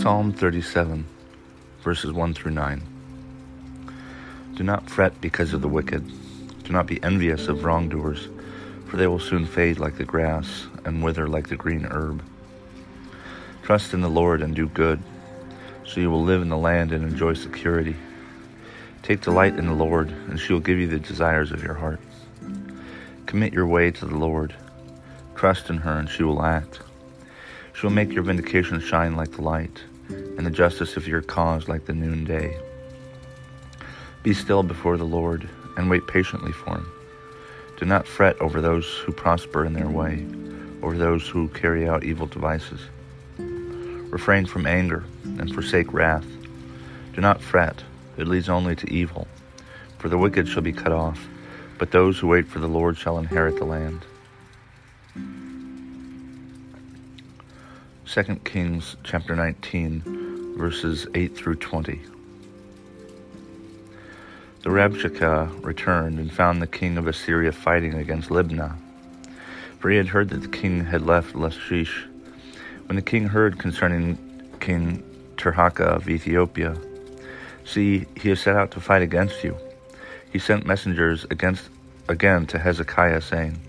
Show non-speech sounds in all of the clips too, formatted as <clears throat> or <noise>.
Psalm 37, verses 1 through 9. Do not fret because of the wicked. Do not be envious of wrongdoers, for they will soon fade like the grass and wither like the green herb. Trust in the Lord and do good, so you will live in the land and enjoy security. Take delight in the Lord, and she will give you the desires of your heart. Commit your way to the Lord. Trust in her, and she will act. She will make your vindication shine like the light, and the justice of your cause like the noonday. Be still before the Lord, and wait patiently for him. Do not fret over those who prosper in their way, over those who carry out evil devices. Refrain from anger, and forsake wrath. Do not fret, it leads only to evil. For the wicked shall be cut off, but those who wait for the Lord shall inherit the land. 2 Kings chapter 19, verses 8 through 20. The Rabshakeh returned and found the king of Assyria fighting against Libnah, for he had heard that the king had left Lachish. When the king heard concerning King Tirhakah of Ethiopia, see, he has set out to fight against you. He sent messengers against again to Hezekiah, saying,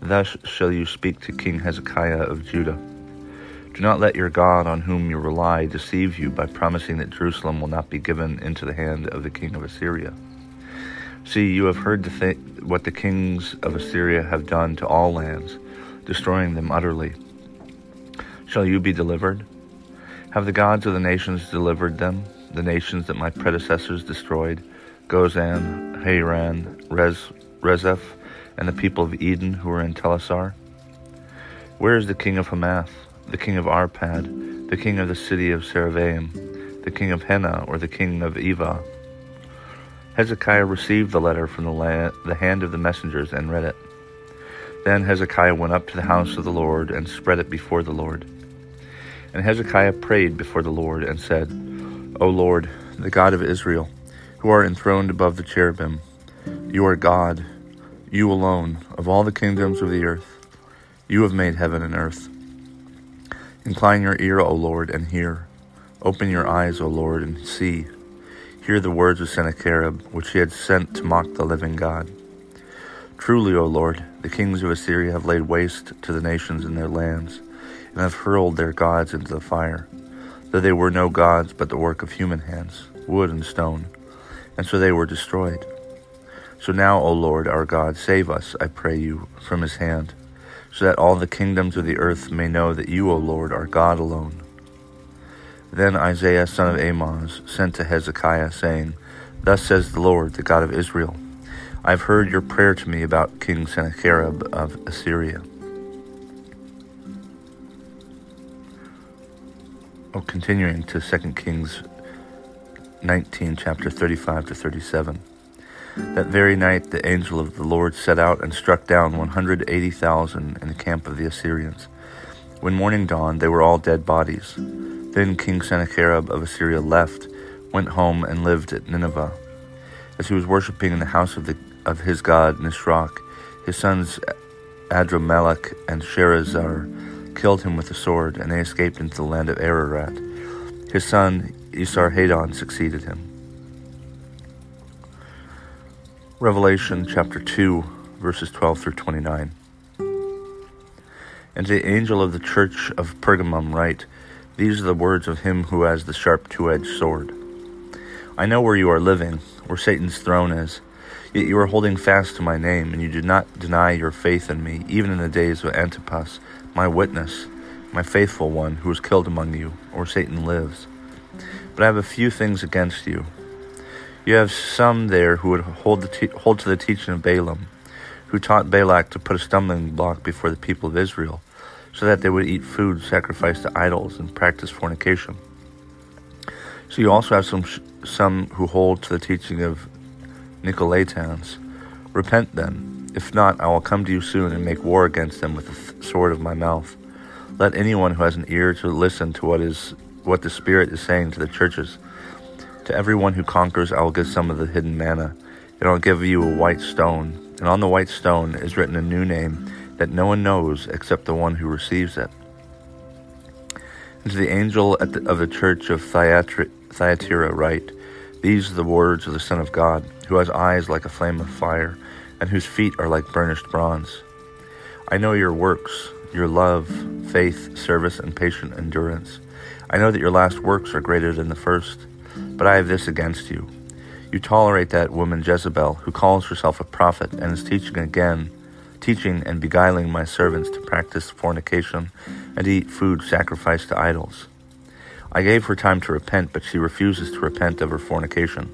Thus shall you speak to King Hezekiah of Judah. Do not let your God on whom you rely deceive you by promising that Jerusalem will not be given into the hand of the king of Assyria. See, you have heard the th- what the kings of Assyria have done to all lands, destroying them utterly. Shall you be delivered? Have the gods of the nations delivered them, the nations that my predecessors destroyed, Gozan, Haran, Rez, Rezeph, and the people of Eden who were in Telassar? Where is the king of Hamath? The king of Arpad, the king of the city of Sepharvaim, the king of Hena, or the king of Ivvah. Hezekiah received the letter from the, the hand of the messengers and read it. Then Hezekiah went up to the house of the Lord and spread it before the Lord. And Hezekiah prayed before the Lord and said, O Lord, the God of Israel, who are enthroned above the cherubim, you are God, you alone, of all the kingdoms of the earth. You have made heaven and earth. Incline your ear, O Lord, and hear. Open your eyes, O Lord, and see. Hear the words of Sennacherib, which he had sent to mock the living God. Truly, O Lord, the kings of Assyria have laid waste to the nations in their lands, and have hurled their gods into the fire, though they were no gods but the work of human hands, wood and stone, and so they were destroyed. So now, O Lord our God, save us, I pray you, from his hand so that all the kingdoms of the earth may know that you, O Lord, are God alone. Then Isaiah son of Amoz sent to Hezekiah, saying, Thus says the Lord, the God of Israel, I have heard your prayer to me about King Sennacherib of Assyria. Oh, continuing to 2 Kings 19, chapter 35 to 37. That very night the angel of the Lord set out and struck down 180,000 in the camp of the Assyrians. When morning dawned, they were all dead bodies. Then King Sennacherib of Assyria left, went home, and lived at Nineveh. As he was worshipping in the house of, the, of his god Nisroch, his sons Adrammelech and Sharezer killed him with the sword, and they escaped into the land of Ararat. His son Esarhaddon succeeded him. Revelation chapter 2, verses 12 through 29. And the angel of the church of Pergamum write, These are the words of him who has the sharp two edged sword. I know where you are living, where Satan's throne is, yet you are holding fast to my name, and you did not deny your faith in me, even in the days of Antipas, my witness, my faithful one, who was killed among you, or Satan lives. But I have a few things against you You have some there who would hold, the te- hold to the teaching of Balaam, who taught Balak to put a stumbling block before the people of Israel, so that they would eat food sacrificed to idols and practice fornication. So you also have some some who hold to the teaching of Nicolaitans. Repent then. If not, I will come to you soon and make war against them with the th- sword of my mouth. Let anyone who has an ear to listen to what is what the Spirit is saying to the churches. To everyone who conquers, I will give some of the hidden manna, and I will give you a white stone. And on the white stone is written a new name that no one knows except the one who receives it. And to the angel the, of the church of Thyatira, Thyatira write, These are the words of the Son of God, who has eyes like a flame of fire, and whose feet are like burnished bronze. I know your works, your love, faith, service, and patient endurance. I know that your last works are greater than the first, but I have this against you. You tolerate that woman Jezebel, who calls herself a prophet and is teaching again, teaching and beguiling my servants to practice fornication and eat food sacrificed to idols. I gave her time to repent, but she refuses to repent of her fornication.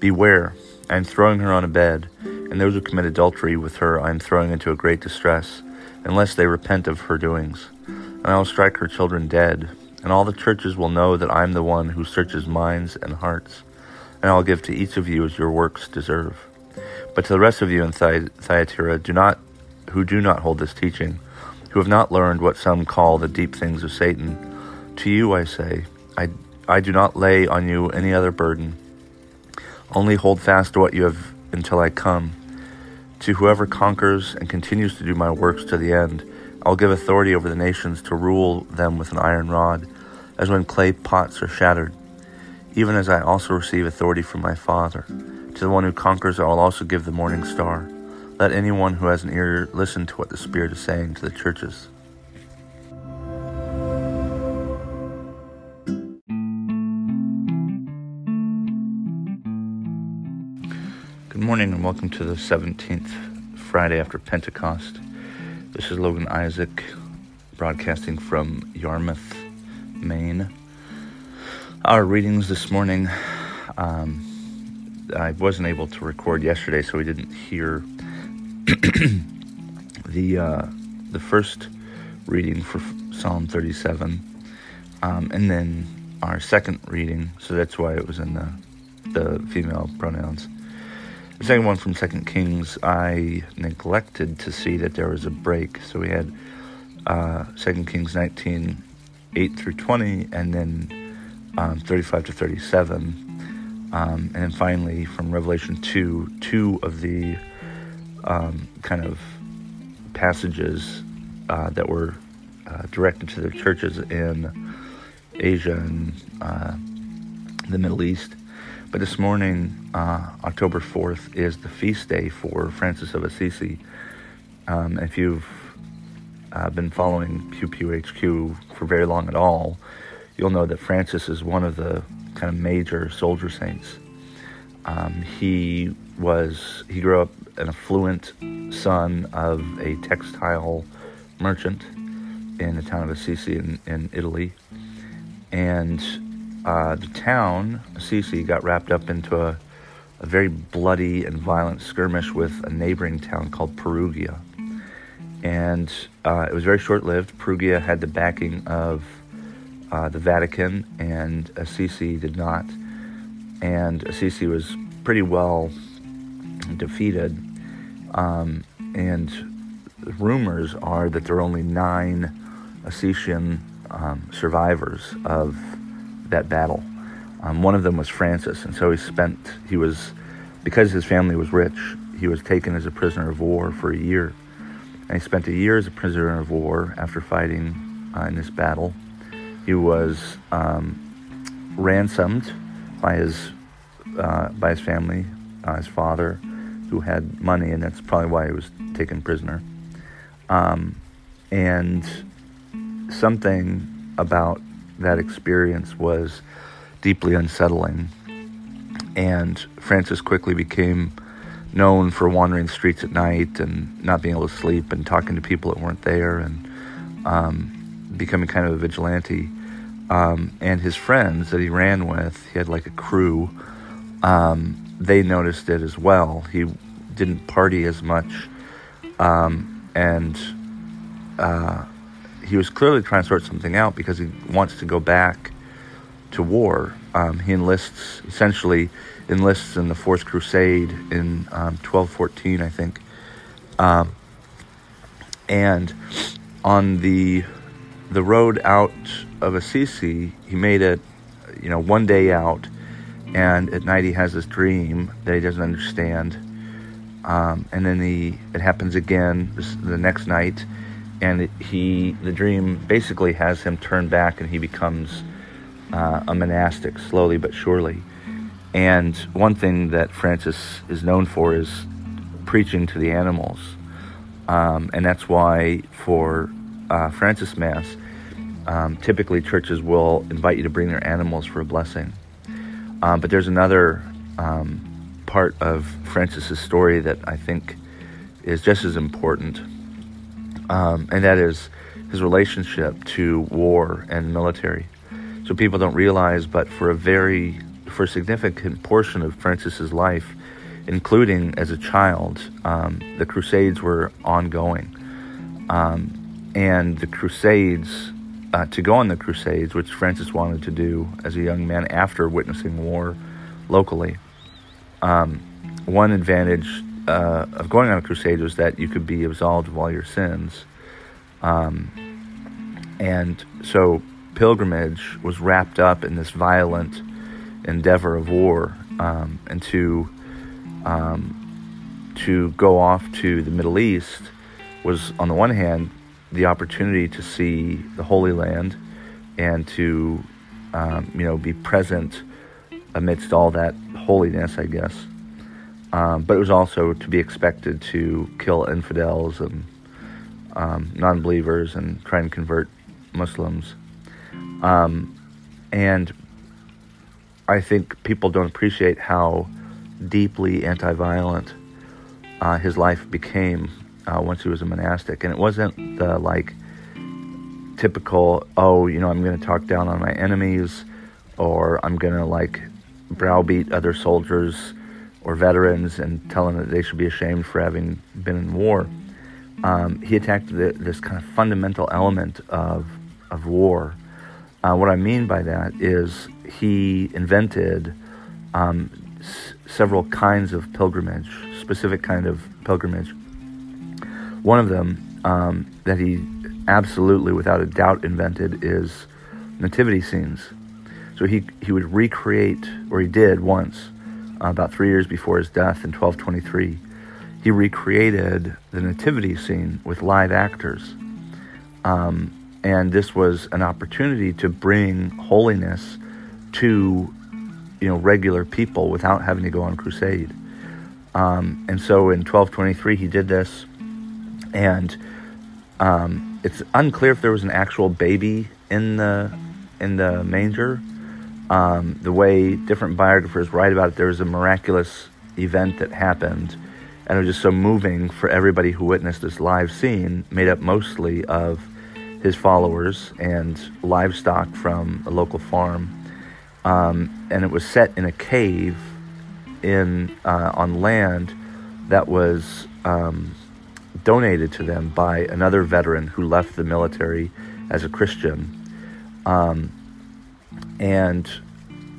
Beware, I am throwing her on a bed, and those who commit adultery with her I am throwing into a great distress, unless they repent of her doings. And I will strike her children dead, and all the churches will know that I am the one who searches minds and hearts, and I will give to each of you as your works deserve. But to the rest of you in Thyatira, do not, who do not hold this teaching, who have not learned what some call the deep things of Satan, to you I say, I, I do not lay on you any other burden. Only hold fast to what you have until I come. To whoever conquers and continues to do my works to the end, I will give authority over the nations to rule them with an iron rod, as when clay pots are shattered. Even as I also receive authority from my Father. To the one who conquers, I will also give the morning star. Let anyone who has an ear listen to what the Spirit is saying to the churches. Good morning and welcome to the 17th Friday after Pentecost. This is Logan Isaac broadcasting from Yarmouth, Maine. Our readings this morning, um, I wasn't able to record yesterday, so we didn't hear <clears throat> the uh, the first reading for Psalm 37, um, and then our second reading. So that's why it was in the the female pronouns. The second one from Second Kings, I neglected to see that there was a break. So we had uh, Second Kings 19, 8 through 20, and then um, 35 to 37. Um, and then finally, from Revelation 2, two of the um, kind of passages uh, that were uh, directed to the churches in Asia and uh, the Middle East. But this morning, uh, October 4th, is the feast day for Francis of Assisi. Um, if you've uh, been following Pew Pew HQ for very long at all, you'll know that Francis is one of the kind of major soldier saints. Um, he was he grew up an affluent son of a textile merchant in the town of Assisi in, in Italy, and uh, the town, Assisi, got wrapped up into a, a, very bloody and violent skirmish with a neighboring town called Perugia. And uh, it was very short lived. Perugia had the backing of uh, the Vatican, and Assisi did not. And Assisi was pretty well defeated. Um, and rumors are that there are only nine Assisian um, survivors of that battle. Um, one of them was Francis, and so he spent, he was, because his family was rich, he was taken as a prisoner of war for a year. And he spent a year as a prisoner of war after fighting uh, in this battle. He was um, ransomed by his, uh, by his family, uh, his father, who had money, and that's probably why he was taken prisoner. Um, and something about that experience was deeply unsettling. And Francis quickly became known for wandering streets at night and not being able to sleep and talking to people that weren't there and um, becoming kind of a vigilante. Um, and his friends that he ran with, he had like a crew, um, they noticed it as well. He didn't party as much, um, and uh, he was clearly trying to sort something out because he wants to go back to war. Um, he enlists, essentially, enlists in the Fourth Crusade in 1214, um, I think. Um, and on the the road out of Assisi, he made it, you know, one day out, and at night he has this dream that he doesn't understand, um, and then he it happens again the next night, and he the dream basically has him turn back and he becomes uh, a monastic slowly but surely. And one thing that Francis is known for is preaching to the animals, um, and that's why for uh, Francis Mass, um, typically churches will invite you to bring their animals for a blessing. Um, but there's another um, part of Francis's story that I think is just as important, um, and that is his relationship to war and military. So people don't realize, but for a very, for a significant portion of Francis's life, including as a child, um, the Crusades were ongoing, um, and the Crusades uh, to go on the Crusades, which Francis wanted to do as a young man after witnessing war locally. Um, one advantage uh, of going on a crusade was that you could be absolved of all your sins. Um, and so pilgrimage was wrapped up in this violent endeavor of war. Um, and to, um, to go off to the Middle East was, on the one hand, the opportunity to see the Holy Land and to, um, you know, be present amidst all that holiness, I guess. Um, but it was also to be expected to kill infidels and um, non believers and try and convert Muslims. Um, and I think people don't appreciate how deeply anti violent uh, his life became uh, once he was a monastic, and it wasn't the like typical oh you know I'm going to talk down on my enemies or I'm going to like browbeat other soldiers or veterans and telling them that they should be ashamed for having been in war. Um, he attacked the, this kind of fundamental element of of war. Uh, what I mean by that is he invented um, s- several kinds of pilgrimage, specific kind of pilgrimage one of them um, that he absolutely, without a doubt, invented is nativity scenes. So he, he would recreate, or he did once, uh, about three years before his death in 1223. He recreated the nativity scene with live actors. Um, and this was an opportunity to bring holiness to you know regular people without having to go on crusade. Um, and so in 1223 he did this and um, it's unclear if there was an actual baby in the in the manger. Um, the way different biographers write about it, there was a miraculous event that happened, and it was just so moving for everybody who witnessed this live scene, made up mostly of his followers and livestock from a local farm. Um, and it was set in a cave in uh, on land that was um, donated to them by another veteran who left the military as a Christian. Um, and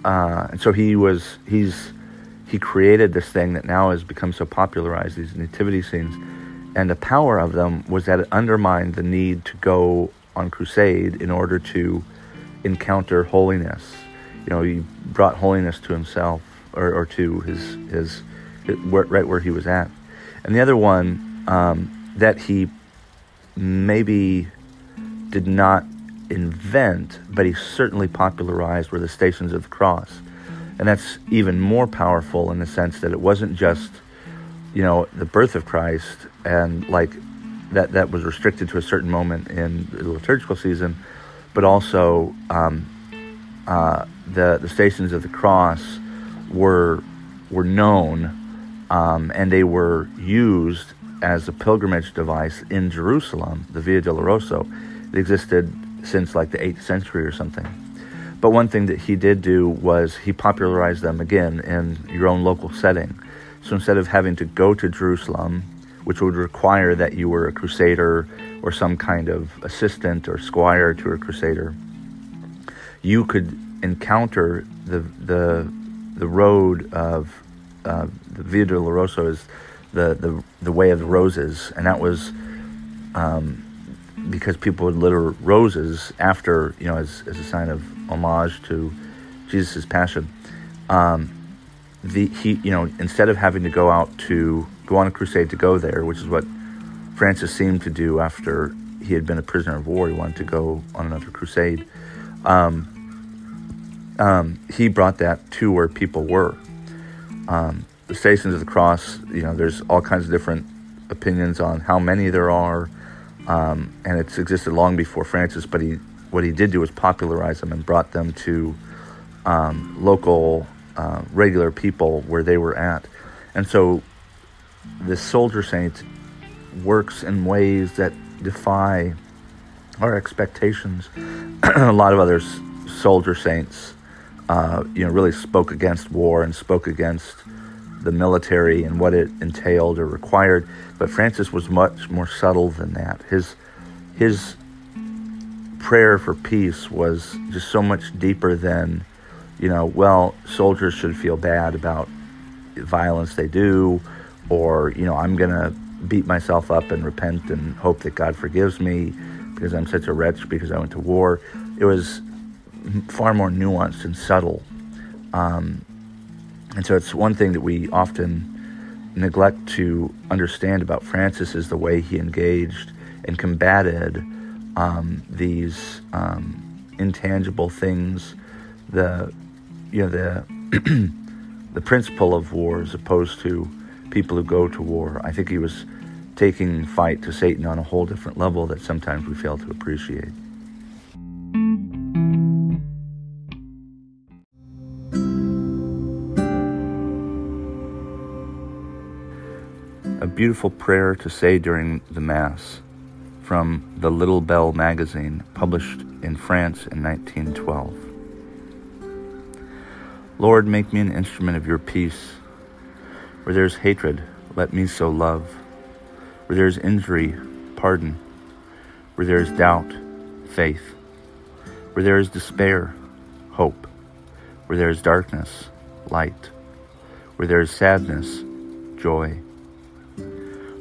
uh, and so he was he's he created this thing that now has become so popularized these nativity scenes. And the power of them was that it undermined the need to go on crusade in order to encounter holiness. You know he brought holiness to himself or, or to his, his, his right where he was at. And the other one um, that he maybe did not invent, but he certainly popularized were the Stations of the Cross. And that's even more powerful in the sense that it wasn't just, you know, the birth of Christ and like that, that was restricted to a certain moment in the liturgical season, but also um, uh, the, the Stations of the Cross were, were known um, and they were used as a pilgrimage device in Jerusalem, the Via Dolorosa. It existed since like the 8th century or something. But one thing that he did do was he popularized them again in your own local setting. So instead of having to go to Jerusalem, which would require that you were a crusader or some kind of assistant or squire to a crusader, you could encounter the the the road of uh, the Via Dolorosa is the, the the way of the roses, and that was um, because people would litter roses after you know as, as a sign of homage to Jesus' passion. Um, the he you know instead of having to go out to go on a crusade to go there, which is what Francis seemed to do after he had been a prisoner of war, he wanted to go on another crusade. Um, um, he brought that to where people were. Um, the Stations of the Cross, you know, there's all kinds of different opinions on how many there are, um, and it's existed long before Francis. But he, what he did do was popularize them and brought them to um, local, uh, regular people where they were at, and so the soldier saint works in ways that defy our expectations. <clears throat> a lot of other soldier saints, uh, you know, really spoke against war and spoke against the military and what it entailed or required. But Francis was much more subtle than that. His his prayer for peace was just so much deeper than, you know, well, soldiers should feel bad about violence they do, or you know, I'm gonna beat myself up and repent and hope that God forgives me because I'm such a wretch because I went to war. It was far more nuanced and subtle. Um, and so it's one thing that we often neglect to understand about Francis is the way he engaged and combated um, these um, intangible things, the you know the <clears throat> the principle of war as opposed to people who go to war. I think he was taking fight to Satan on a whole different level that sometimes we fail to appreciate. Beautiful prayer to say during the Mass from the Little Bell magazine, published in France in 1912. Lord, make me an instrument of your peace. Where there is hatred, let me sow love. Where there is injury, pardon. Where there is doubt, faith. Where there is despair, hope. Where there is darkness, light. Where there is sadness, joy.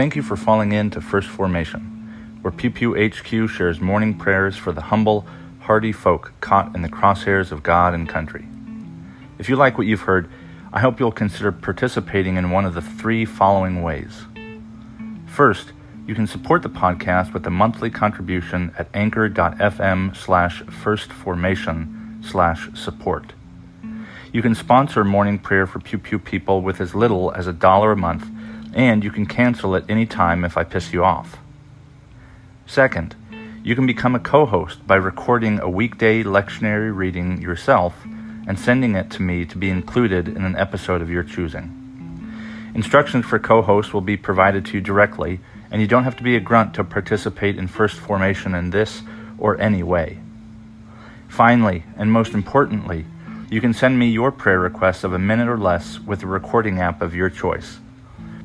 Thank you for falling in to First Formation, where Pew HQ shares morning prayers for the humble, hardy folk caught in the crosshairs of God and country. If you like what you've heard, I hope you'll consider participating in one of the three following ways. First, you can support the podcast with a monthly contribution at anchor.fm slash firstformation slash support. You can sponsor morning prayer for Pew Pew people with as little as a dollar a month and you can cancel at any time if I piss you off. Second, you can become a co host by recording a weekday lectionary reading yourself and sending it to me to be included in an episode of your choosing. Instructions for co hosts will be provided to you directly, and you don't have to be a grunt to participate in First Formation in this or any way. Finally, and most importantly, you can send me your prayer requests of a minute or less with the recording app of your choice.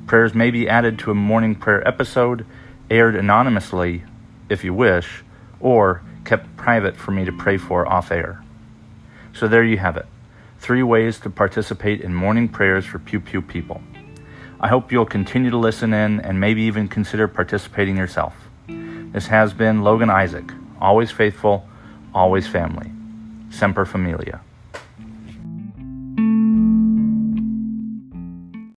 Prayers may be added to a morning prayer episode, aired anonymously if you wish, or kept private for me to pray for off air. So there you have it three ways to participate in morning prayers for Pew Pew people. I hope you'll continue to listen in and maybe even consider participating yourself. This has been Logan Isaac, always faithful, always family. Semper Familia.